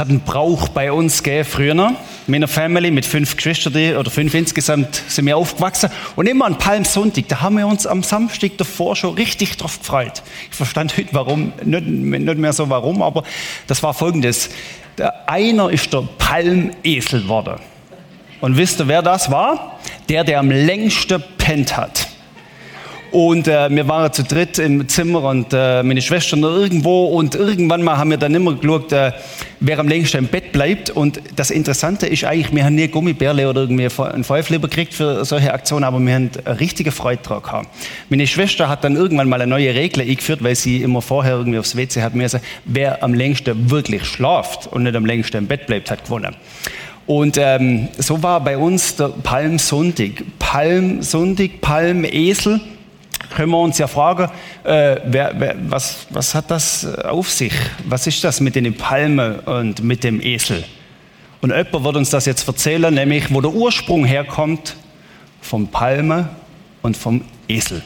Hat einen Brauch bei uns gegeben, früher. In meiner Family mit fünf Geschwistern oder fünf insgesamt sind wir aufgewachsen. Und immer an Palmsonntag, da haben wir uns am Samstag davor schon richtig drauf gefreut. Ich verstand heute warum, nicht, nicht mehr so warum, aber das war folgendes. Der einer ist der Palmesel geworden. Und wisst ihr, wer das war? Der, der am längsten pennt hat. Und äh, wir waren zu dritt im Zimmer und äh, meine Schwester noch irgendwo und irgendwann mal haben wir dann immer geschaut, äh, wer am längsten im Bett bleibt. Und das Interessante ist eigentlich, wir haben nie Gummibärle oder irgendwie einen Pfeifleber gekriegt für solche Aktionen, aber wir haben eine richtige Freude daran gehabt. Meine Schwester hat dann irgendwann mal eine neue Regel eingeführt, weil sie immer vorher irgendwie aufs WC hat mir gesagt, wer am längsten wirklich schlaft und nicht am längsten im Bett bleibt, hat gewonnen. Und ähm, so war bei uns der Palmsonntag. Palmsonntag, Palmesel können wir uns ja fragen, äh, wer, wer, was, was hat das auf sich? Was ist das mit den Palmen und mit dem Esel? Und jemand wird uns das jetzt erzählen, nämlich wo der Ursprung herkommt vom Palme und vom Esel.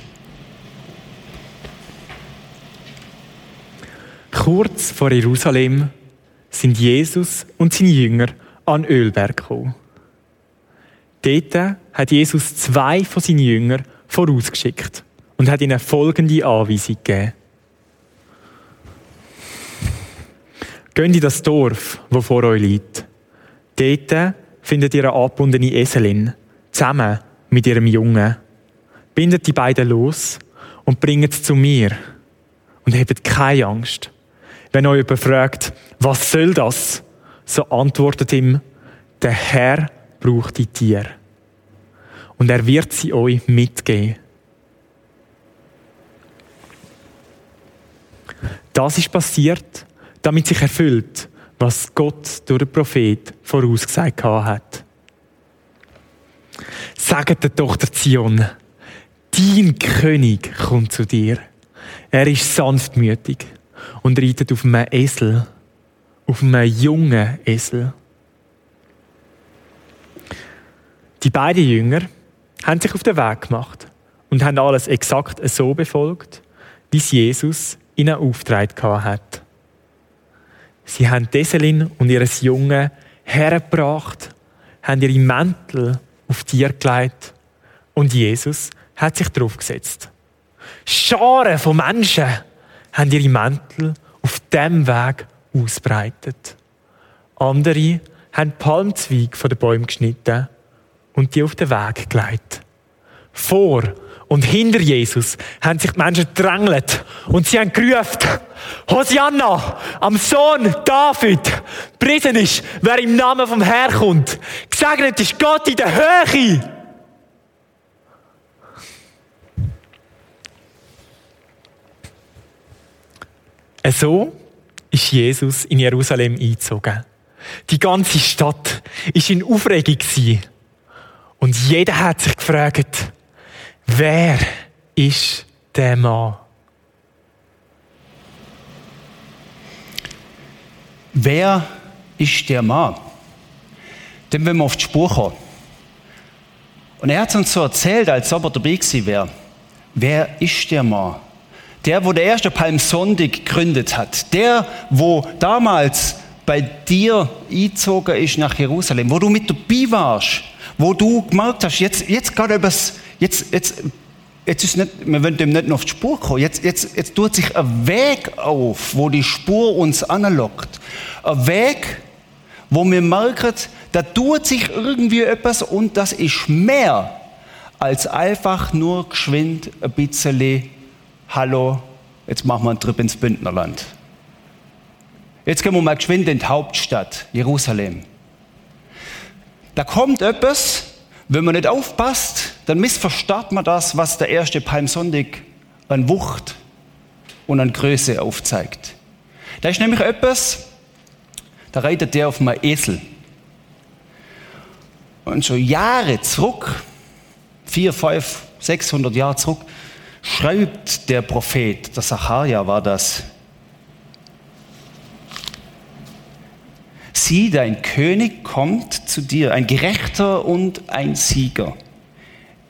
Kurz vor Jerusalem sind Jesus und seine Jünger an Ölberg gekommen. Dort hat Jesus zwei von seinen Jüngern vorausgeschickt und hat ihnen folgende Anweisung gegeben. Geht in das Dorf, wo vor euch liegt. Dort findet ihr eine angebundene Eselin, zusammen mit ihrem Jungen. Bindet die beiden los und bringt sie zu mir. Und habt keine Angst. Wenn euch jemand fragt, was soll das? So antwortet ihm, der Herr braucht die Tiere. Und er wird sie euch mitgeben. Das ist passiert, damit sich erfüllt, was Gott durch den Prophet vorausgesagt hat. Sagt der Tochter Zion, dein König kommt zu dir. Er ist sanftmütig und reitet auf einem Esel, auf einem jungen Esel. Die beiden Jünger haben sich auf den Weg gemacht und haben alles exakt so befolgt, wie es Jesus ihnen aufgetragen hat. Sie haben Deselin und ihres Jungen hergebracht, haben ihre Mäntel auf die gelegt und Jesus hat sich drauf gesetzt. Scharen von Menschen haben ihre Mäntel auf dem Weg ausbreitet. Andere haben Palmzweige von den Bäumen geschnitten und die auf den Weg gelegt. Vor und hinter Jesus haben sich die Menschen gedrängelt und sie haben gerufen, Hosianna, am Sohn David, priesen ist, wer im Namen vom Herrn kommt. Gesegnet ist Gott in der Höhe. So ist Jesus in Jerusalem eingezogen. Die ganze Stadt ist in Aufregung und jeder hat sich gefragt, Wer ist der Mann? Wer ist der Mann? Denn wenn wir auf die Spur kommen. Und er hat uns so erzählt, als ob er dabei gewesen wäre. Wer ist der Mann? Der, wo der erste Palmsonntag gegründet hat. Der, wo damals bei dir eingezogen ist nach Jerusalem. Wo du mit dabei warst. Wo du gemerkt hast, jetzt, jetzt geht etwas jetzt, jetzt, jetzt ist nicht, wir wollen dem nicht noch auf die Spur kommen. Jetzt, jetzt, jetzt tut sich ein Weg auf, wo die Spur uns anlockt. Ein Weg, wo wir merken, da tut sich irgendwie etwas und das ist mehr als einfach nur geschwind ein bisschen, hallo, jetzt machen wir einen Trip ins Bündnerland. Jetzt gehen wir mal geschwind in die Hauptstadt, Jerusalem. Da kommt etwas, wenn man nicht aufpasst, dann missversteht man das, was der erste Palmsonntag an Wucht und an Größe aufzeigt. Da ist nämlich etwas, da reitet der auf einem Esel. Und schon Jahre zurück, vier, fünf, sechshundert Jahre zurück, schreibt der Prophet, der Sacharja war das, sieh, dein König kommt zu dir, ein Gerechter und ein Sieger.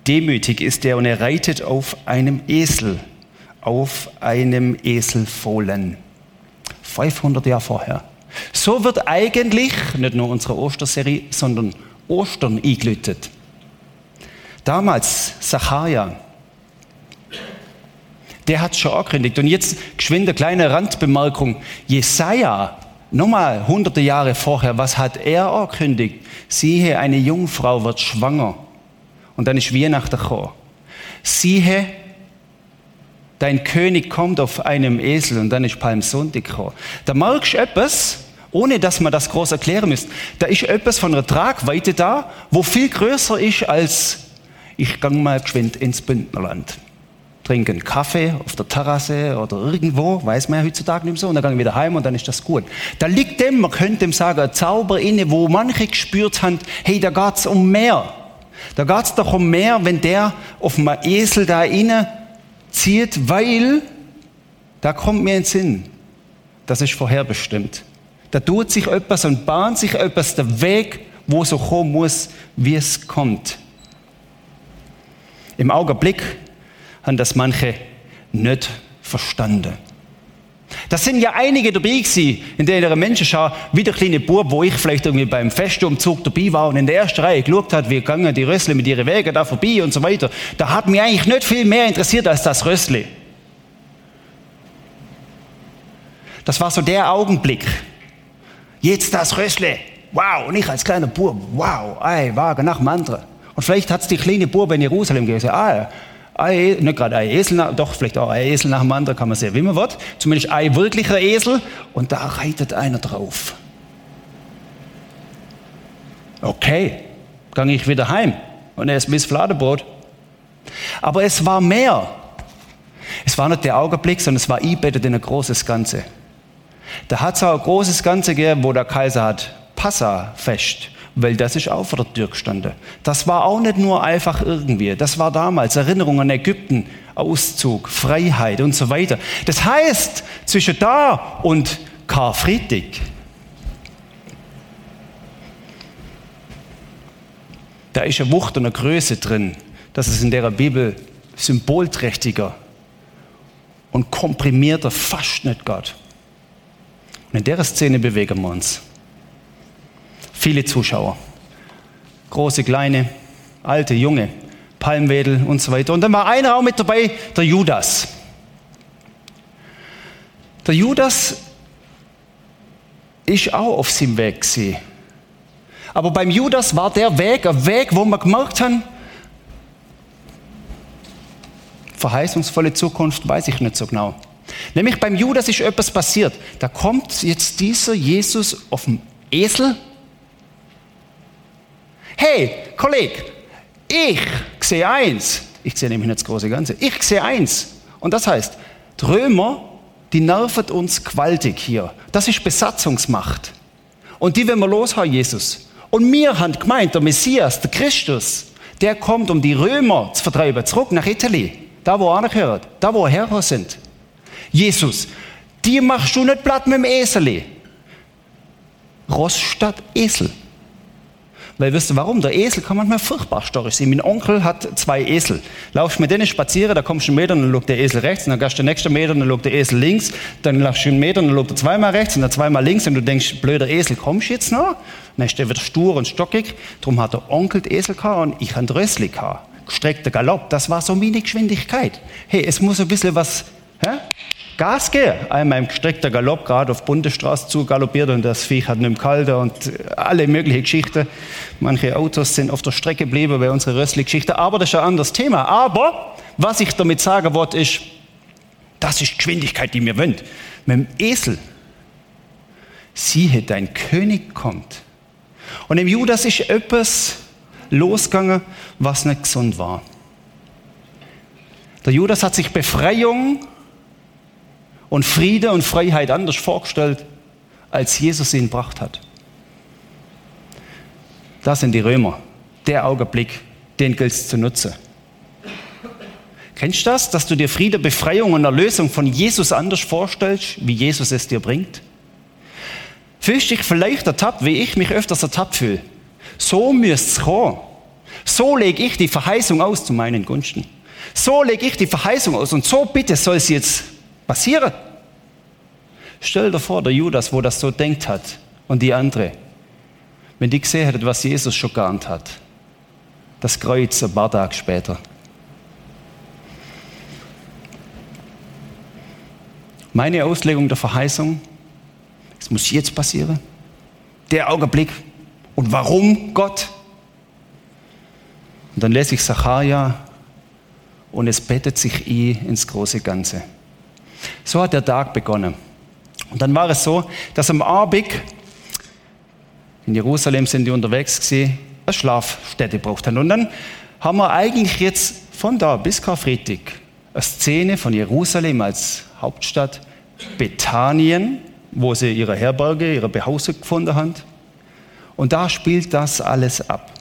Demütig ist er und er reitet auf einem Esel, auf einem Eselfohlen. 500 Jahre vorher. So wird eigentlich nicht nur unsere Osterserie, sondern Ostern eingelütet. Damals Zacharia, der hat schon angekündigt. Und jetzt geschwind eine kleine Randbemerkung. Jesaja, nochmal hunderte Jahre vorher, was hat er angekündigt? Siehe, eine Jungfrau wird schwanger. Und dann ist Weihnachten gekommen. Siehe, dein König kommt auf einem Esel und dann ist Palmsonntag gekommen. Da merkst du etwas, ohne dass man das groß erklären müsste. Da ist etwas von einer Tragweite da, wo viel größer ist als ich gang mal geschwind ins Bündnerland. Trinke einen Kaffee auf der Terrasse oder irgendwo, weiß man ja heutzutage nicht mehr so, und dann gehe ich wieder heim und dann ist das gut. Da liegt dem, man könnte dem sagen, ein Zauber inne, wo manche gespürt haben, hey, da geht's um mehr. Da geht's doch um mehr, wenn der auf einem Esel da inne zieht, weil da kommt mir in Sinn, das ist vorherbestimmt. Da tut sich etwas und bahnt sich etwas der Weg, wo so kommen muss, wie es kommt. Im Augenblick haben das manche nicht verstanden. Das sind ja einige dabei gewesen, in der Menschenschar, wie der kleine Bub, wo ich vielleicht irgendwie beim Festumzug dabei war und in der ersten Reihe geschaut hat, wie gingen die Rössle mit ihren Wegen da vorbei und so weiter. Da hat mich eigentlich nicht viel mehr interessiert als das Rössle. Das war so der Augenblick. Jetzt das Rössle. Wow. Und ich als kleiner Bub. Wow. Ein Wagen nach dem anderen. Und vielleicht hat es die kleine Bub in Jerusalem gesagt. Ah, ein, nicht gerade ein Esel, doch vielleicht auch ein Esel nach dem anderen, kann man sehen, wie man will. Zumindest ein wirklicher Esel und da reitet einer drauf. Okay, gehe ich wieder heim und er ist bis Fladenbrot. Aber es war mehr. Es war nicht der Augenblick, sondern es war einbettet in ein großes Ganze. Da hat es auch ein großes Ganze gegeben, wo der Kaiser hat Passafest weil das ist auch vor der Tür gestanden. Das war auch nicht nur einfach irgendwie. Das war damals Erinnerung an Ägypten, Auszug, Freiheit und so weiter. Das heißt, zwischen da und Karfreitag da ist eine Wucht und eine Größe drin, dass es in der Bibel symbolträchtiger und komprimierter fast nicht Gott. Und in der Szene bewegen wir uns. Viele Zuschauer. Große, kleine, alte, junge, Palmwedel und so weiter. Und dann war einer auch mit dabei, der Judas. Der Judas ist auch auf seinem Weg gewesen. Aber beim Judas war der Weg ein Weg, wo man gemerkt hat, verheißungsvolle Zukunft weiß ich nicht so genau. Nämlich beim Judas ist etwas passiert. Da kommt jetzt dieser Jesus auf dem Esel Hey, Kollege, ich sehe eins. Ich sehe nämlich nicht das große Ganze. Ich sehe eins. Und das heißt, die Römer, die nerven uns gewaltig hier. Das ist Besatzungsmacht. Und die wenn wir loshauen, Jesus. Und wir haben gemeint, der Messias, der Christus, der kommt, um die Römer zu vertreiben, zurück nach Italien. Da, wo er gehört. Da, wo er hergekommen sind. Jesus, die machst du nicht platt mit dem Esel. Statt Esel. Weil wisst ihr warum? Der Esel kann manchmal furchtbar störrisch sein. Mein Onkel hat zwei Esel. Laufst mit denen spazieren, da kommst du einen Meter, dann schaut der Esel rechts, und dann gehst du den nächsten Meter, dann schaut der Esel links, dann laufst du einen Meter, dann schaut er zweimal rechts und dann zweimal links und du denkst, blöder Esel, kommst du jetzt noch? Dann ist der wieder stur und stockig. Darum hat der Onkel den Esel gehabt und ich ein Rössli gehabt. Gestreckter Galopp, das war so meine Geschwindigkeit. Hey, es muss ein bisschen was, hä? Gas geben. Einmal im gestreckter Galopp gerade auf Bundesstraße zu galoppiert und das Viech hat nicht im Kalter und alle möglichen Geschichten. Manche Autos sind auf der Strecke geblieben bei unserer Rössli-Geschichte, aber das ist ein anderes Thema. Aber was ich damit sagen wollte, ist, das ist die Geschwindigkeit, die mir wünscht. Mit dem Esel, siehe, dein König kommt. Und im Judas ist etwas losgegangen, was nicht gesund war. Der Judas hat sich Befreiung und Friede und Freiheit anders vorgestellt, als Jesus ihn gebracht hat. Das sind die Römer. Der Augenblick, den gilt es zu nutzen. Kennst du das, dass du dir Friede, Befreiung und Erlösung von Jesus anders vorstellst, wie Jesus es dir bringt? Fühlst dich vielleicht ertappt, wie ich mich öfters ertappt fühle? So müsste es kommen. So lege ich die Verheißung aus zu meinen Gunsten. So lege ich die Verheißung aus und so bitte soll es jetzt passieren. Stell dir vor, der Judas, wo das so denkt hat, und die andere, wenn die gesehen hätten, was Jesus schon geahnt hat. Das Kreuz ein paar Tage später. Meine Auslegung der Verheißung, es muss jetzt passieren. Der Augenblick. Und warum Gott? Und dann lese ich Sacharja und es bettet sich ein ins große Ganze. So hat der Tag begonnen. Und dann war es so, dass am Abend in Jerusalem sind die unterwegs gewesen, eine Schlafstätte braucht haben. Und dann haben wir eigentlich jetzt von da bis Karfreitag eine Szene von Jerusalem als Hauptstadt, Bethanien, wo sie ihre Herberge, ihre Behausung gefunden haben. Und da spielt das alles ab.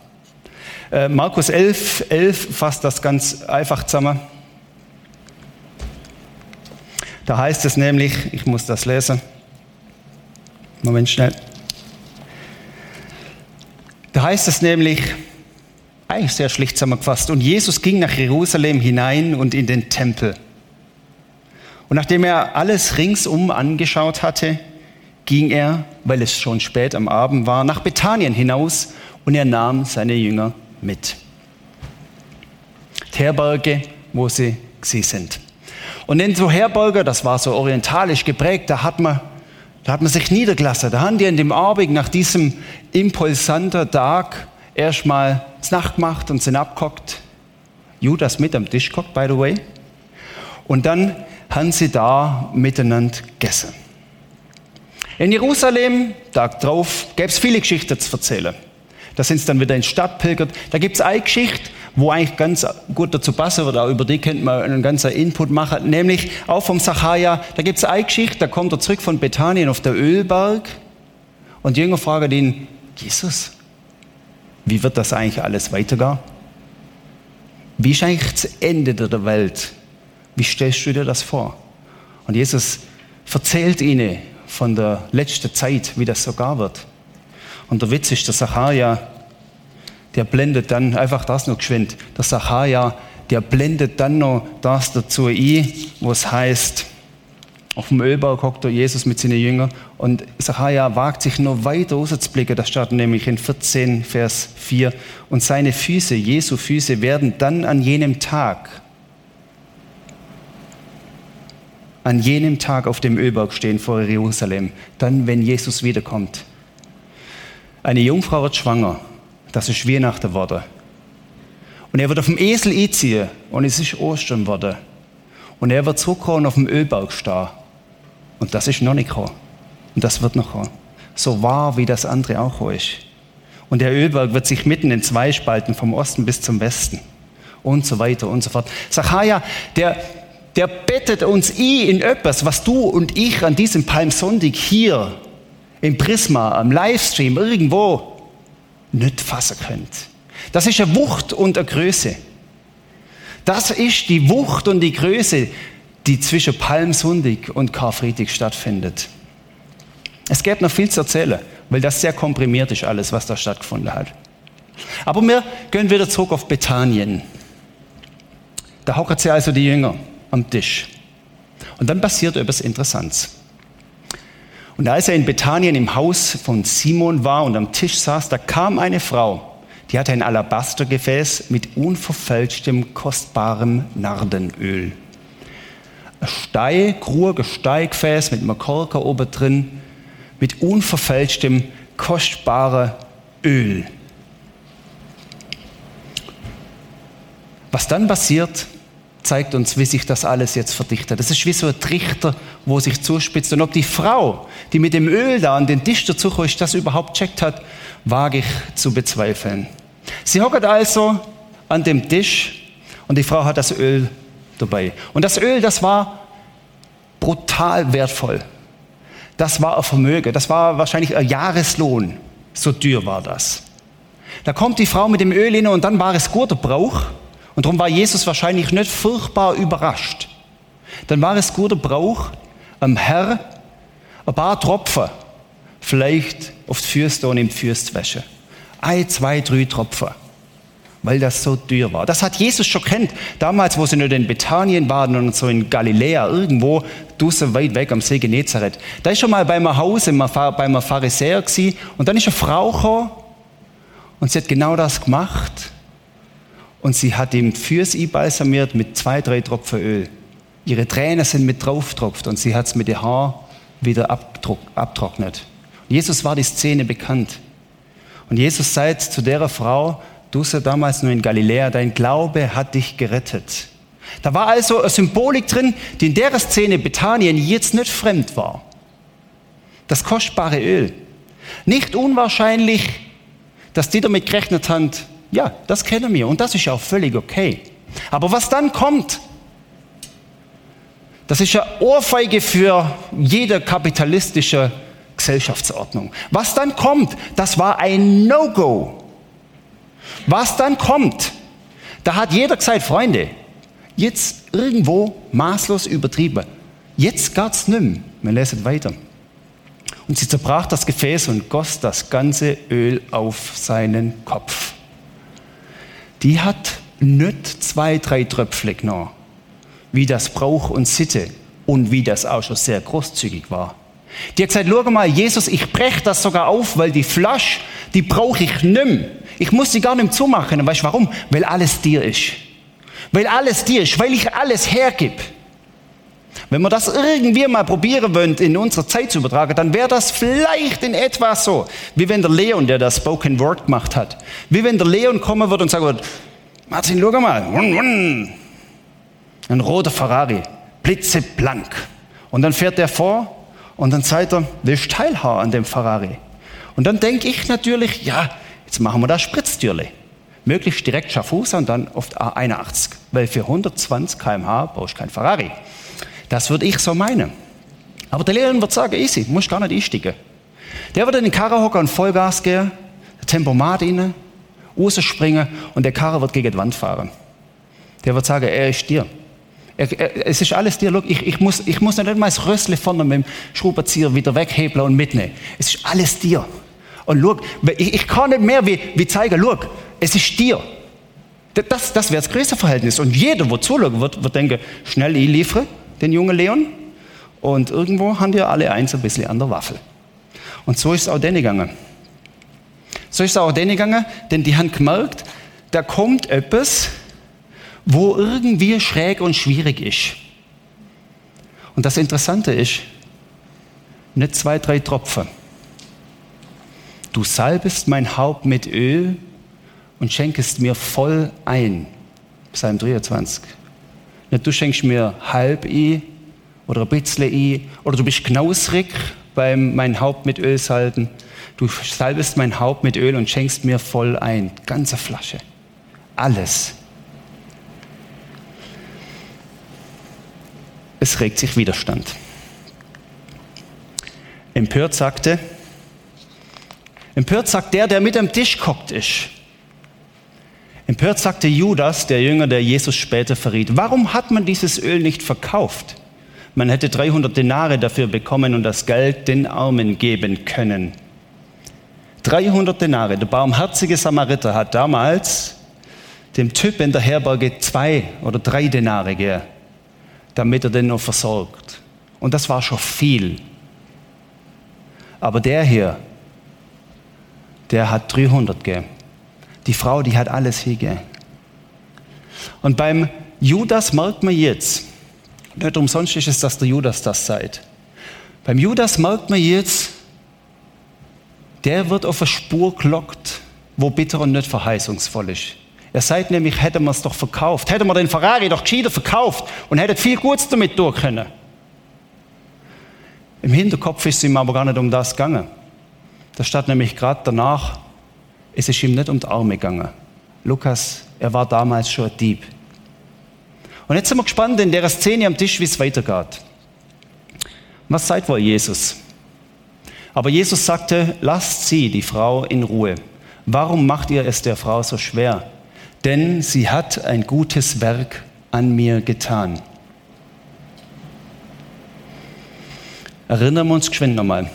Äh, Markus 11, 11 fasst das ganz einfach zusammen. Da heißt es nämlich, ich muss das lesen. Moment schnell. Da heißt es nämlich, eigentlich sehr schlicht zusammengefasst, und Jesus ging nach Jerusalem hinein und in den Tempel. Und nachdem er alles ringsum angeschaut hatte, ging er, weil es schon spät am Abend war, nach Bethanien hinaus und er nahm seine Jünger mit. Die Herberge, wo sie sie sind. Und in so Herberge, das war so orientalisch geprägt, da hat man da hat man sich niedergelassen. Da haben die in dem Abend nach diesem impulsanten Tag erstmal Nacht gemacht und sind abgehockt. Judas mit am Tisch gehockt, by the way. Und dann haben sie da miteinander gegessen. In Jerusalem, Tag drauf, gäbe es viele Geschichten zu erzählen. Da sind sie dann wieder in die Stadt pilgert. Da gibt es eine Geschichte, wo eigentlich ganz gut dazu passen würde, auch über die könnte man einen ganzen Input machen, nämlich auch vom Sacharja, da gibt es eine Geschichte, da kommt er zurück von Bethanien auf der Ölberg und die Jünger fragen ihn, Jesus, wie wird das eigentlich alles weitergehen? Wie ist eigentlich das Ende der Welt? Wie stellst du dir das vor? Und Jesus erzählt ihnen von der letzten Zeit, wie das sogar wird. Und der Witz ist, der Sacharja, der blendet dann einfach das noch geschwind. Der Sacharja, der blendet dann noch das dazu ein, wo es heißt, auf dem Ölberg hockt Jesus mit seinen Jüngern und Sacharja wagt sich noch weiter rauszublicken. Das steht nämlich in 14, Vers 4. Und seine Füße, Jesu Füße, werden dann an jenem Tag, an jenem Tag auf dem Ölberg stehen vor Jerusalem. Dann, wenn Jesus wiederkommt. Eine Jungfrau wird schwanger das ist Weihnachten geworden. Und er wird auf dem Esel einziehen und es ist Ostern geworden. Und er wird zurückkommen auf dem Ölberg stehen. Und das ist noch nicht gekommen. Und das wird noch kommen. So wahr, wie das andere auch ist. Und der Ölberg wird sich mitten in zwei spalten, vom Osten bis zum Westen. Und so weiter und so fort. Sacharja, der, der bettet uns i in etwas, was du und ich an diesem Palmsonntag hier im Prisma, am Livestream, irgendwo nicht fassen könnt. Das ist eine Wucht und eine Größe. Das ist die Wucht und die Größe, die zwischen Palmsonntag und Karfreitag stattfindet. Es gibt noch viel zu erzählen, weil das sehr komprimiert ist, alles, was da stattgefunden hat. Aber wir gehen wieder zurück auf Bethanien. Da hocken sie also die Jünger am Tisch. Und dann passiert etwas Interessantes. Und als er in Bethanien im Haus von Simon war und am Tisch saß, da kam eine Frau, die hatte ein Alabastergefäß mit unverfälschtem, kostbarem Nardenöl. Ein Steig, kruge Steigfäß mit einem Korker oben drin, mit unverfälschtem, kostbarem Öl. Was dann passiert, zeigt uns, wie sich das alles jetzt verdichtet. Das ist wie so ein Trichter, wo sich zuspitzt. Und ob die Frau, die mit dem Öl da an den Tisch dazu ist, das überhaupt checkt hat, wage ich zu bezweifeln. Sie hockt also an dem Tisch und die Frau hat das Öl dabei. Und das Öl, das war brutal wertvoll. Das war ein Vermögen. Das war wahrscheinlich ein Jahreslohn. So teuer war das. Da kommt die Frau mit dem Öl hin und dann war es guter Brauch und darum war Jesus wahrscheinlich nicht furchtbar überrascht. Dann war es guter Brauch, am Herr ein paar Tropfen vielleicht auf die Füße und im Füße waschen. Ein, zwei, drei Tropfen. weil das so teuer war. Das hat Jesus schon kennt. Damals, wo sie nur in Bethanien waren und so in Galiläa, irgendwo, draußen weit weg am See Genezareth. Da ist schon mal bei einem Haus, bei einem Pharisäer gewesen, und dann ist eine Frau gekommen und sie hat genau das gemacht und sie hat ihm fürs I balsamiert mit zwei, drei Tropfen Öl. Ihre Tränen sind mit drauf tropft und sie hat es mit dem Haar wieder abtrocknet. Jesus war die Szene bekannt. Und Jesus sagt zu der Frau, du sei damals nur in Galiläa, dein Glaube hat dich gerettet. Da war also eine Symbolik drin, die in der Szene Bethanien jetzt nicht fremd war. Das kostbare Öl. Nicht unwahrscheinlich, dass die damit gerechnet haben, ja, das kennen wir und das ist auch völlig okay. Aber was dann kommt, das ist eine Ohrfeige für jede kapitalistische Gesellschaftsordnung. Was dann kommt, das war ein No-Go. Was dann kommt, da hat jeder gesagt, Freunde, jetzt irgendwo maßlos übertrieben. Jetzt geht's nimm. Wir lesen weiter. Und sie zerbrach das Gefäß und goss das ganze Öl auf seinen Kopf. Die hat nicht zwei, drei Tröpfle genommen, wie das Brauch und Sitte und wie das auch schon sehr großzügig war. Die hat gesagt, schau mal, Jesus, ich brech das sogar auf, weil die Flasche, die brauche ich nimm. Ich muss sie gar nicht zumachen. Und weißt du warum? Weil alles dir ist. Weil alles dir ist, weil ich alles hergib. Wenn wir das irgendwie mal probieren wollen, in unserer Zeit zu übertragen, dann wäre das vielleicht in etwa so, wie wenn der Leon, der das Spoken Word gemacht hat, wie wenn der Leon kommen würde und sagen würde, Martin, schau mal, ein roter Ferrari, blitzeblank. Und dann fährt er vor und dann sagt er, willst du teilhaben an dem Ferrari? Und dann denke ich natürlich, ja, jetzt machen wir das Spritztürle. Möglichst direkt Schaffhausen und dann oft A81. Weil für 120 km/h brauchst du kein Ferrari. Das würde ich so meinen. Aber der Lehrer wird sagen, easy, musst gar nicht einsteigen. Der wird in den Karre hocken und Vollgas gehen, Tempomat rein, rausspringen und der Karre wird gegen die Wand fahren. Der wird sagen, er ist dir. Er, er, es ist alles dir. Look, ich, ich, muss, ich muss nicht mal das Rössle vorne mit dem Schraubenzieher wieder weghebeln und mitnehmen. Es ist alles dir. Und look, ich, ich kann nicht mehr wie, wie zeigen, look, es ist dir. Das, das wäre das größte Verhältnis. Und jeder, der zuschauen wird, wird denken, schnell ich liefere den jungen Leon. Und irgendwo haben die alle eins ein bisschen an der Waffel. Und so ist es auch denen gegangen. So ist es auch denen gegangen, denn die haben gemerkt, da kommt etwas, wo irgendwie schräg und schwierig ist. Und das Interessante ist, nicht zwei, drei Tropfen. Du salbest mein Haupt mit Öl und schenkest mir voll ein. Psalm 23. Nicht du schenkst mir halb i oder ein bisschen i oder du bist knausrig beim mein Haupt mit Öl salben. Du salbest mein Haupt mit Öl und schenkst mir voll ein. Ganze Flasche. Alles. Es regt sich Widerstand. Empört sagte, empört sagt der, der mit am Tisch kocht ist. Empört sagte Judas, der Jünger, der Jesus später verriet, warum hat man dieses Öl nicht verkauft? Man hätte 300 Denare dafür bekommen und das Geld den Armen geben können. 300 Denare. Der barmherzige Samariter hat damals dem Typ in der Herberge zwei oder drei Denare gegeben, damit er den noch versorgt. Und das war schon viel. Aber der hier, der hat 300 gegeben. Die Frau, die hat alles hingegeben. Und beim Judas merkt man jetzt, nicht umsonst ist es, dass der Judas das sagt. Beim Judas merkt man jetzt, der wird auf eine Spur gelockt, wo bitter und nicht verheißungsvoll ist. Er sagt nämlich, hätte man es doch verkauft, hätte man den Ferrari doch gescheiter verkauft und hätte viel Gutes damit tun können. Im Hinterkopf ist es ihm aber gar nicht um das gegangen. Da steht nämlich gerade danach, es ist ihm nicht um die Arme gegangen. Lukas, er war damals schon ein Dieb. Und jetzt sind wir gespannt in der Szene am Tisch, wie es weitergeht. Was sagt wohl Jesus? Aber Jesus sagte, lasst sie, die Frau, in Ruhe. Warum macht ihr es der Frau so schwer? Denn sie hat ein gutes Werk an mir getan. Erinnern wir uns geschwind nochmal.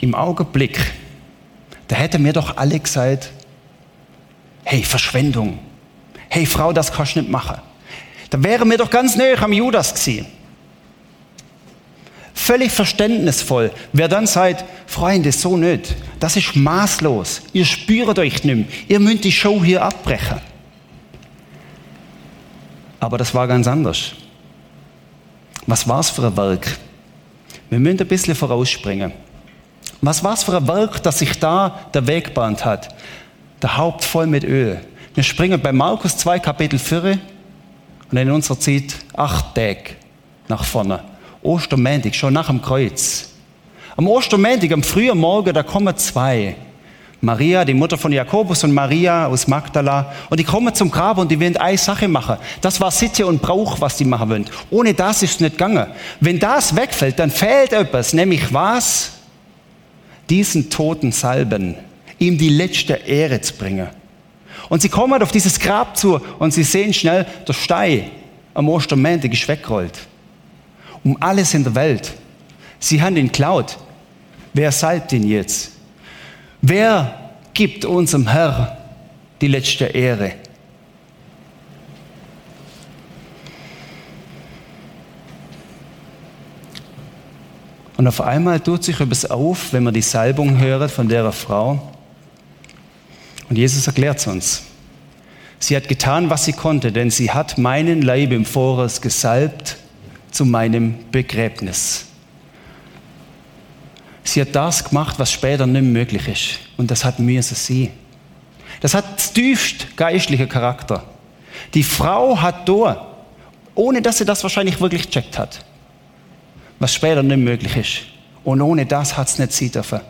Im Augenblick, da hätte mir doch alle gesagt, Hey, Verschwendung. Hey, Frau, das kannst du nicht machen. Da wären wir doch ganz näher am Judas gewesen. Völlig verständnisvoll. Wer dann sagt, Freunde, so nicht. Das ist maßlos. Ihr spürt euch nicht mehr. Ihr müsst die Show hier abbrechen. Aber das war ganz anders. Was war es für ein Werk? Wir müssen ein bisschen vorausspringen. Was war es für ein Werk, das sich da der Weg bahnt hat? Der Haupt voll mit Öl. Wir springen bei Markus 2, Kapitel 4 und in unserer Zeit acht Tage nach vorne. Ostermäntig, schon nach dem Kreuz. Am Ostermäntig, am frühen Morgen, da kommen zwei. Maria, die Mutter von Jakobus und Maria aus Magdala. Und die kommen zum Grab und die wollen eine Sache machen. Das war Sitte und Brauch, was die machen wollen. Ohne das ist es nicht gegangen. Wenn das wegfällt, dann fehlt etwas. Nämlich was? Diesen Toten salben. Ihm die letzte Ehre zu bringen. Und sie kommen auf dieses Grab zu und sie sehen schnell, der Stein am Ostermäntig ist weggerollt. Um alles in der Welt. Sie haben ihn klaut. Wer salbt ihn jetzt? Wer gibt unserem Herr die letzte Ehre? Und auf einmal tut sich etwas auf, wenn man die Salbung hört von der Frau. Und Jesus erklärt es uns. Sie hat getan, was sie konnte, denn sie hat meinen Leib im Voraus gesalbt zu meinem Begräbnis. Sie hat das gemacht, was später nicht möglich ist. Und das hat mir sie. Das hat tiefst geistlicher Charakter. Die Frau hat da, ohne dass sie das wahrscheinlich wirklich gecheckt hat, was später nicht möglich ist. Und ohne das hat es nicht sie dürfen.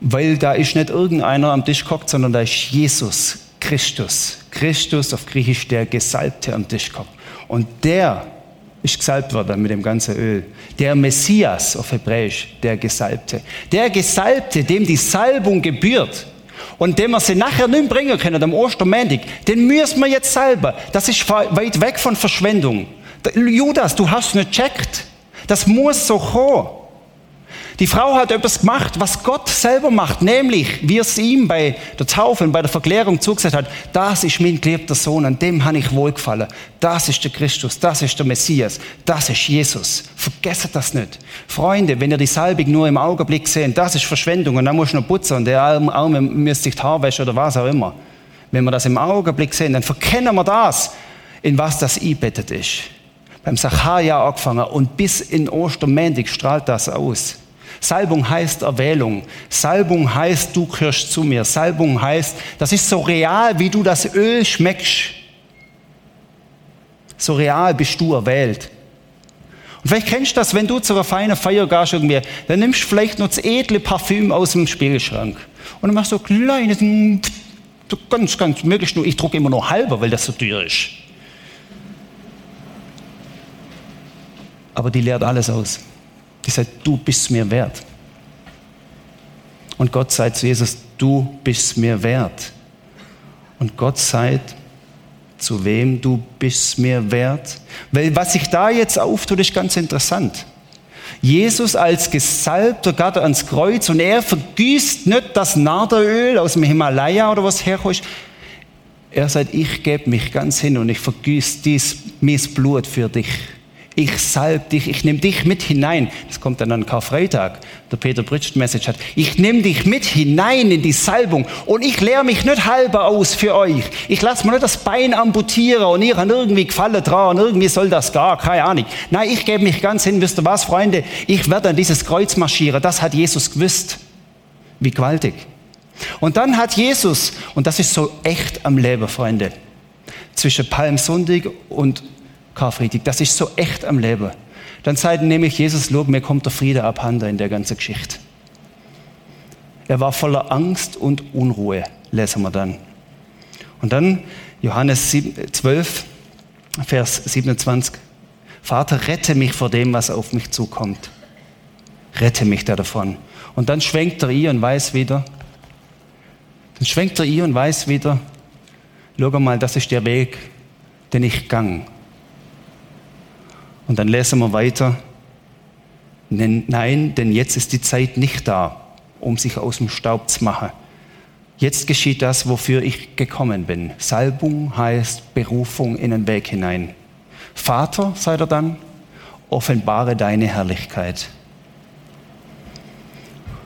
Weil da ist nicht irgendeiner am Tisch gehockt, sondern da ist Jesus, Christus. Christus auf Griechisch der Gesalbte am Tisch gehockt. Und der ist gesalbt worden mit dem ganzen Öl. Der Messias auf Hebräisch, der Gesalbte. Der Gesalbte, dem die Salbung gebührt und dem wir sie nachher nicht bringen können, am Ostermäntig, den müssen wir jetzt salben. Das ist weit weg von Verschwendung. Judas, du hast nicht checkt. Das muss so kommen. Die Frau hat etwas gemacht, was Gott selber macht, nämlich, wie es ihm bei der Taufe und bei der Verklärung zugesagt hat, das ist mein geliebter Sohn, an dem habe ich wohlgefallen. Das ist der Christus, das ist der Messias, das ist Jesus. Vergesst das nicht. Freunde, wenn ihr die Salbung nur im Augenblick seht, das ist Verschwendung und dann muss noch putzen und der Arme, müsste sich die Haare waschen oder was auch immer. Wenn wir das im Augenblick sehen, dann verkennen wir das, in was das einbettet ist. Beim Sacharja angefangen und bis in Ostermäntig strahlt das aus. Salbung heißt Erwählung. Salbung heißt, du gehörst zu mir. Salbung heißt, das ist so real, wie du das Öl schmeckst. So real bist du erwählt. Und vielleicht kennst du das, wenn du zu einer feinen Feier gehst irgendwie, dann nimmst du vielleicht noch das edle Parfüm aus dem Spiegelschrank. Und dann machst du so kleines, ganz, ganz möglichst nur, ich drucke immer nur halber, weil das so teuer ist. Aber die leert alles aus. Die sagt, du bist mir wert. Und Gott sagt zu Jesus, du bist mir wert. Und Gott sagt, zu wem du bist mir wert? Weil was sich da jetzt auftut, ist ganz interessant. Jesus als Gesalbter geht ans Kreuz und er vergießt nicht das Naderöl aus dem Himalaya oder was herkommt. Er sagt, ich gebe mich ganz hin und ich vergieße dies, mein Blut für dich ich salb dich, ich nehme dich mit hinein. Das kommt dann an Karfreitag, der Peter Britsch Message hat. Ich nehme dich mit hinein in die Salbung und ich leere mich nicht halber aus für euch. Ich lasse mir nicht das Bein amputieren und ihr an irgendwie Gefallen dran und irgendwie soll das gar, keine Ahnung. Nein, ich gebe mich ganz hin, wisst ihr was, Freunde? Ich werde an dieses Kreuz marschieren. Das hat Jesus gewusst. Wie gewaltig. Und dann hat Jesus, und das ist so echt am Leben, Freunde, zwischen Palmsonntag und Karfreitag. Das ist so echt am Leben. Dann sagt nämlich Jesus, schau, mir kommt der Friede abhanden in der ganzen Geschichte. Er war voller Angst und Unruhe, lesen wir dann. Und dann Johannes 12, Vers 27. Vater, rette mich vor dem, was auf mich zukommt. Rette mich da davon. Und dann schwenkt er ihr und weiß wieder, dann schwenkt er ihr und weiß wieder, schau mal, das ist der Weg, den ich gang. Und dann lesen wir weiter. Nein, denn jetzt ist die Zeit nicht da, um sich aus dem Staub zu machen. Jetzt geschieht das, wofür ich gekommen bin. Salbung heißt Berufung in den Weg hinein. Vater, sagt er dann, offenbare deine Herrlichkeit.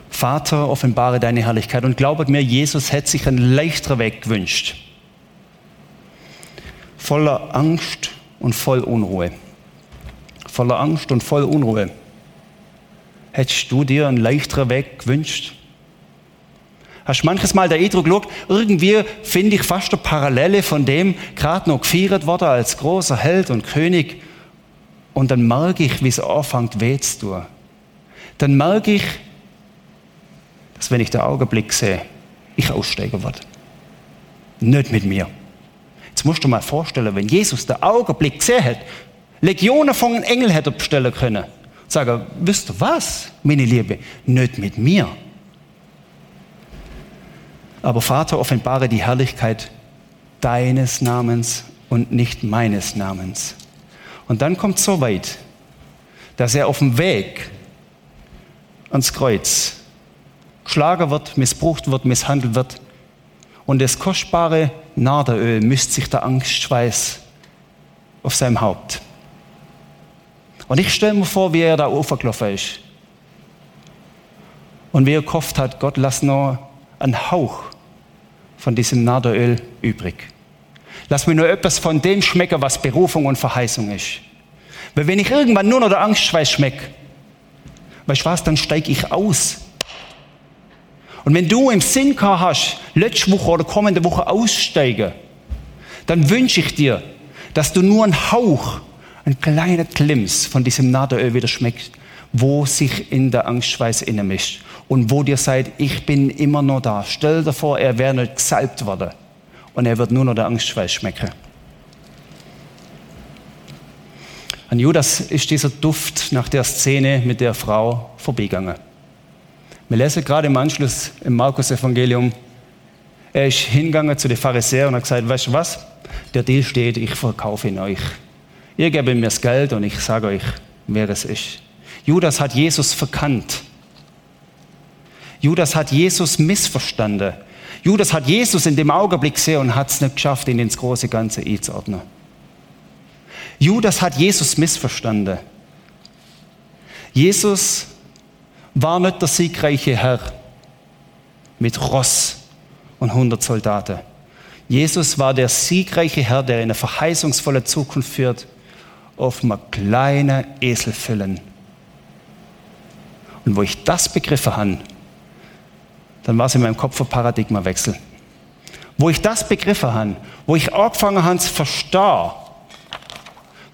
Vater, offenbare deine Herrlichkeit. Und glaubet mir, Jesus hätte sich einen leichteren Weg gewünscht. Voller Angst und voll Unruhe. Voller Angst und voll Unruhe. Hättest du dir einen leichteren Weg gewünscht? Hast du manches Mal der Eindruck geschaut, irgendwie finde ich fast eine Parallele von dem, gerade noch gefeiert wurde als großer Held und König. Und dann merke ich, wie es anfängt weh zu tun. Dann merke ich, dass wenn ich den Augenblick sehe, ich aussteigen werde. Nicht mit mir. Jetzt musst du mal vorstellen, wenn Jesus den Augenblick gesehen hat, Legionen von Engeln hätte bestellen können. Sagen, wisst ihr was, meine Liebe? Nicht mit mir aber Vater, offenbare die Herrlichkeit deines Namens und nicht meines Namens. Und dann kommt so weit, dass er auf dem Weg ans Kreuz geschlagen wird, missbraucht wird, misshandelt wird. Und das kostbare Naderöl misst sich der Angstschweiß auf seinem Haupt. Und ich stelle mir vor, wie er da aufgelaufen ist. Und wie er gehofft hat, Gott, lass nur einen Hauch von diesem Naderöl übrig. Lass mir nur etwas von dem schmecken, was Berufung und Verheißung ist. Weil wenn ich irgendwann nur noch der Angstschweiß schmecke, weißt du was, dann steige ich aus. Und wenn du im Sinn hast, letzte Woche oder kommende Woche aussteigen, dann wünsche ich dir, dass du nur einen Hauch, einen kleinen Klimps von diesem Naderöl wieder schmeckst, wo sich in der Angstschweiß mischt und wo dir seid, ich bin immer noch da. Stell dir vor, er wäre nicht gesalbt worden und er wird nur noch der Angstschweiß schmecken. An Judas ist dieser Duft nach der Szene mit der Frau vorbeigegangen. Wir lesen gerade im Anschluss im Markus-Evangelium, er ist hingegangen zu den Pharisäern und hat gesagt, weißt du was, der Deal steht, ich verkaufe ihn euch. Ihr gebt mir das Geld und ich sage euch, wer es ist. Judas hat Jesus verkannt. Judas hat Jesus missverstanden. Judas hat Jesus in dem Augenblick gesehen und hat es nicht geschafft, ihn ins große Ganze einzuordnen. Judas hat Jesus missverstanden. Jesus war nicht der siegreiche Herr mit Ross und 100 Soldaten. Jesus war der siegreiche Herr, der in eine verheißungsvolle Zukunft führt, auf einem kleinen Eselfüllen. Und wo ich das begriffen habe, dann war es in meinem Kopf ein Paradigmawechsel. Wo ich das begriffen habe, wo ich angefangen habe zu verstehen,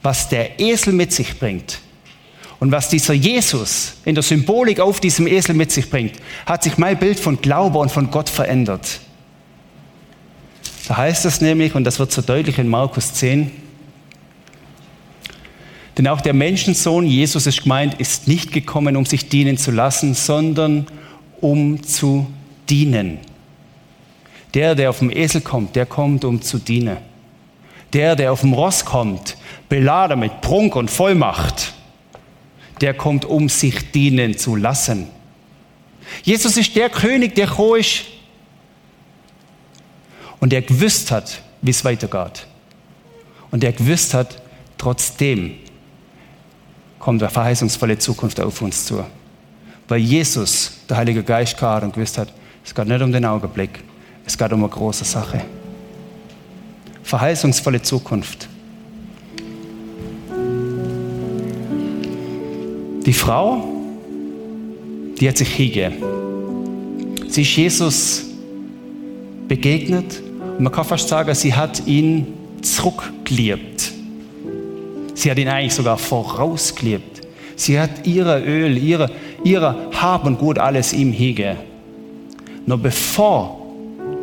was der Esel mit sich bringt und was dieser Jesus in der Symbolik auf diesem Esel mit sich bringt, hat sich mein Bild von Glaube und von Gott verändert. Da heißt es nämlich, und das wird so deutlich in Markus 10, denn auch der Menschensohn, Jesus ist gemeint, ist nicht gekommen, um sich dienen zu lassen, sondern um zu dienen. Der, der auf dem Esel kommt, der kommt, um zu dienen. Der, der auf dem Ross kommt, beladen mit Prunk und Vollmacht, der kommt, um sich dienen zu lassen. Jesus ist der König, der hoch ist und der gewusst hat, wie es weitergeht. Und der gewusst hat, trotzdem kommt eine verheißungsvolle Zukunft auf uns zu. Weil Jesus, der Heilige Geist, kam und gewusst hat, es geht nicht um den Augenblick, es geht um eine große Sache. Verheißungsvolle Zukunft. Die Frau, die hat sich hingegeben. Sie ist Jesus begegnet und man kann fast sagen, sie hat ihn zurückgeliebt. Sie hat ihn eigentlich sogar vorausgeliebt. Sie hat ihre Öl, ihre, ihre Hab und Gut alles ihm hingegeben noch bevor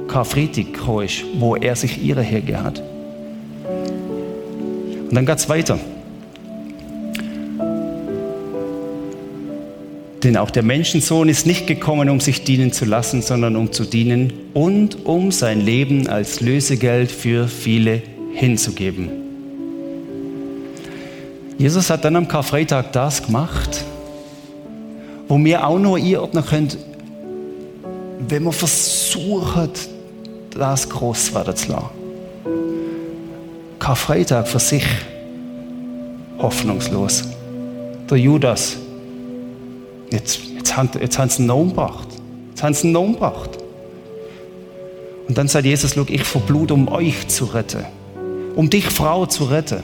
Karfreitag kam, wo er sich ihre hergegeben hat. Und dann geht es weiter. Denn auch der Menschensohn ist nicht gekommen, um sich dienen zu lassen, sondern um zu dienen und um sein Leben als Lösegeld für viele hinzugeben. Jesus hat dann am Karfreitag das gemacht, wo wir auch nur einordnen können, wenn wir versuchen, das groß werden zu lassen. Karfreitag für sich hoffnungslos. Der Judas, jetzt, jetzt, haben, jetzt haben sie einen Namen gebracht. Jetzt haben sie einen Namen gebracht. Und dann sagt Jesus, ich verblut, um euch zu retten. Um dich, Frau, zu retten.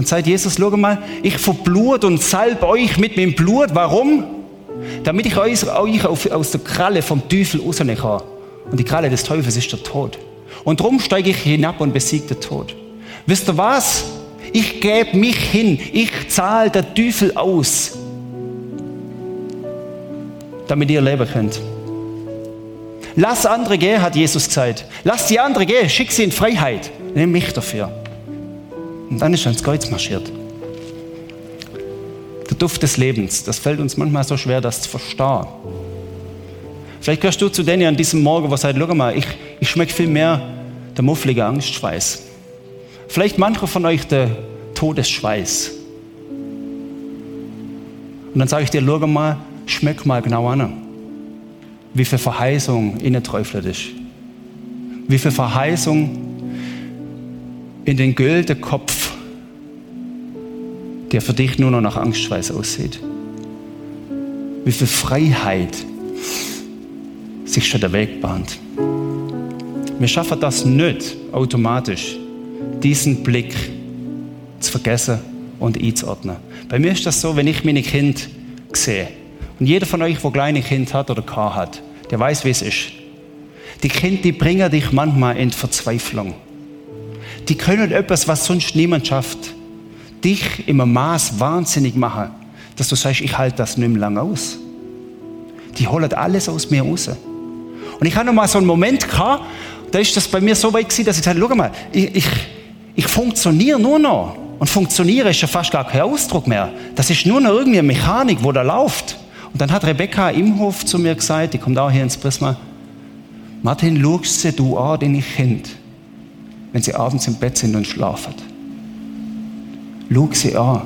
Dann sagt Jesus, schau mal, ich verblut und salb euch mit meinem Blut. Warum? Damit ich euch, euch aus der Kralle vom Teufel rausnehmen kann. Und die Kralle des Teufels ist der Tod. Und darum steige ich hinab und besiege den Tod. Wisst ihr was? Ich gebe mich hin. Ich zahle den Teufel aus. Damit ihr leben könnt. Lass andere gehen, hat Jesus gesagt. Lass die andere gehen, schick sie in Freiheit. Nimm mich dafür. Und dann ist er ans Kreuz marschiert. Der Duft des Lebens, das fällt uns manchmal so schwer, das zu verstehen. Vielleicht gehörst du zu denen an diesem Morgen, wo sagt, schau mal, ich, ich schmecke viel mehr der mufflige Angstschweiß. Vielleicht mancher von euch der Todesschweiß. Und dann sage ich dir, schau mal, schmeck mal genau an, wie viel Verheißung in der Teufel ist. Wie viel Verheißung in den güldenen Kopf, der für dich nur noch nach Angstschweiß aussieht. Wie viel Freiheit sich schon der Weg bahnt. Wir schaffen das nicht automatisch, diesen Blick zu vergessen und einzuordnen. Bei mir ist das so, wenn ich meine Kind sehe, und jeder von euch, der kleine Kind hat oder kein hat, der weiß, wie es ist. Die Kinder, die bringen dich manchmal in Verzweiflung. Die können etwas, was sonst niemand schafft, dich im Maß wahnsinnig machen, dass du sagst, ich halte das nicht mehr lange aus. Die holen alles aus mir raus. Und ich habe noch mal so einen Moment gehabt, da ist das bei mir so weit gewesen, dass ich sagte, schau mal, ich, ich, ich funktioniere nur noch. Und funktioniere ist ja fast gar kein Ausdruck mehr. Das ist nur noch irgendwie eine Mechanik, wo da läuft. Und dann hat Rebecca im Hof zu mir gesagt, die kommt auch hier ins Prisma, Martin, schaust sie du an, deine Kind, wenn sie abends im Bett sind und schlafen. Schau sie an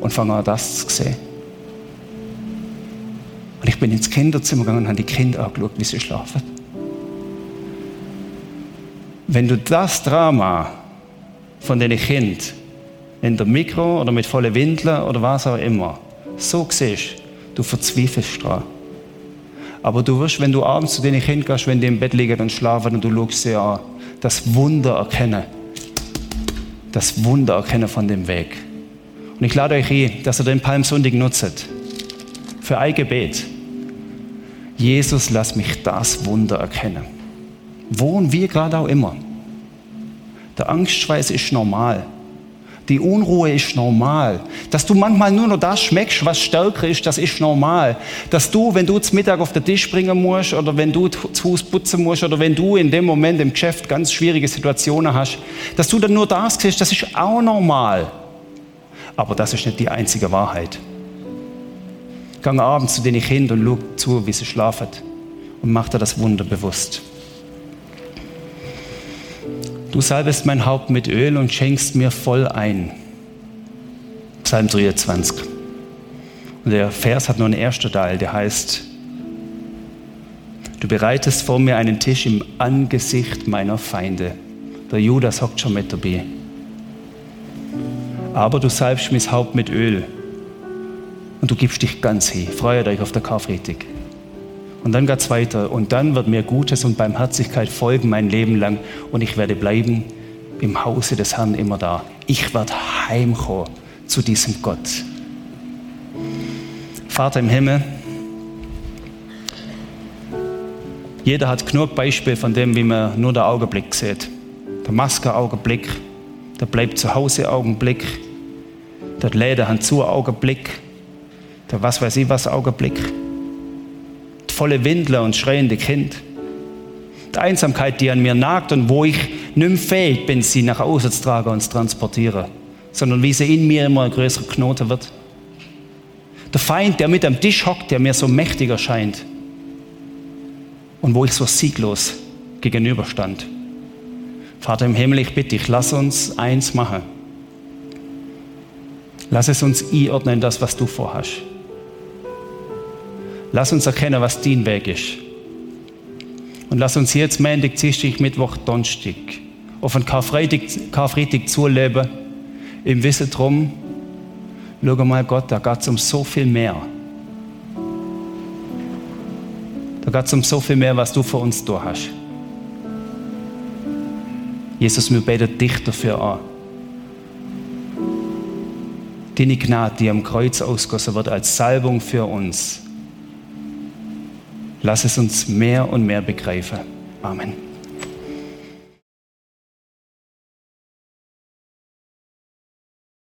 und fang an, das zu sehen. Und ich bin ins Kinderzimmer gegangen und habe die Kinder angeschaut, wie sie schlafen. Wenn du das Drama von den Kindern in der Mikro oder mit vollen Windeln oder was auch immer so siehst, du verzweifelst dran. Aber du wirst, wenn du abends zu den Kindern gehst, wenn die im Bett liegen und schlafen und du schaust sie an, das Wunder erkennen. Das Wunder erkennen von dem Weg. Und ich lade euch ein, dass ihr den Palmsonntag nutzt für ein Gebet. Jesus, lass mich das Wunder erkennen. Wo und wie gerade auch immer. Der Angstschweiß ist normal. Die Unruhe ist normal. Dass du manchmal nur noch das schmeckst, was stärker ist, das ist normal. Dass du, wenn du zum Mittag auf den Tisch bringen musst oder wenn du zu Hause putzen musst oder wenn du in dem Moment im Geschäft ganz schwierige Situationen hast, dass du dann nur das siehst, das ist auch normal. Aber das ist nicht die einzige Wahrheit. Gang abends zu den Kindern und schau zu, wie sie schlafen und mach dir das Wunder bewusst. Du salbest mein Haupt mit Öl und schenkst mir voll ein. Psalm 23. Und der Vers hat nur einen ersten Teil, der heißt, du bereitest vor mir einen Tisch im Angesicht meiner Feinde. Der Judas hockt schon mit dabei. Aber du salbst mein Haupt mit Öl und du gibst dich ganz hin. Freut euch auf der Karfreitag. Und dann geht es weiter. Und dann wird mir Gutes und Barmherzigkeit folgen mein Leben lang. Und ich werde bleiben im Hause des Herrn immer da. Ich werde heimkommen zu diesem Gott. Vater im Himmel, jeder hat genug Beispiele von dem, wie man nur der Augenblick sieht. Der Maske-Augenblick, der bleibt zu Hause Augenblick, der Läden hat zu Augenblick, der was weiß ich was Augenblick. Volle Windler und schreiende Kind. Die Einsamkeit, die an mir nagt und wo ich nicht mehr fähig bin, sie nach außen zu tragen und zu transportieren, sondern wie sie in mir immer ein größerer Knoten wird. Der Feind, der mit am Tisch hockt, der mir so mächtig erscheint und wo ich so sieglos gegenüberstand. Vater im Himmel, ich bitte dich, lass uns eins machen. Lass es uns einordnen, das, was du vorhast. Lass uns erkennen, was dein Weg ist. Und lass uns jetzt Montag, Dienstag, Mittwoch, Donnerstag auf einen Karfreitag, Karfreitag zuleben, im Wissen drum, schau mal Gott, da geht es um so viel mehr. Da geht es um so viel mehr, was du für uns da hast. Jesus, wir beten dich dafür an. Deine Gnade, die am Kreuz ausgossen wird als Salbung für uns. Lass es uns mehr und mehr begreifen. Amen.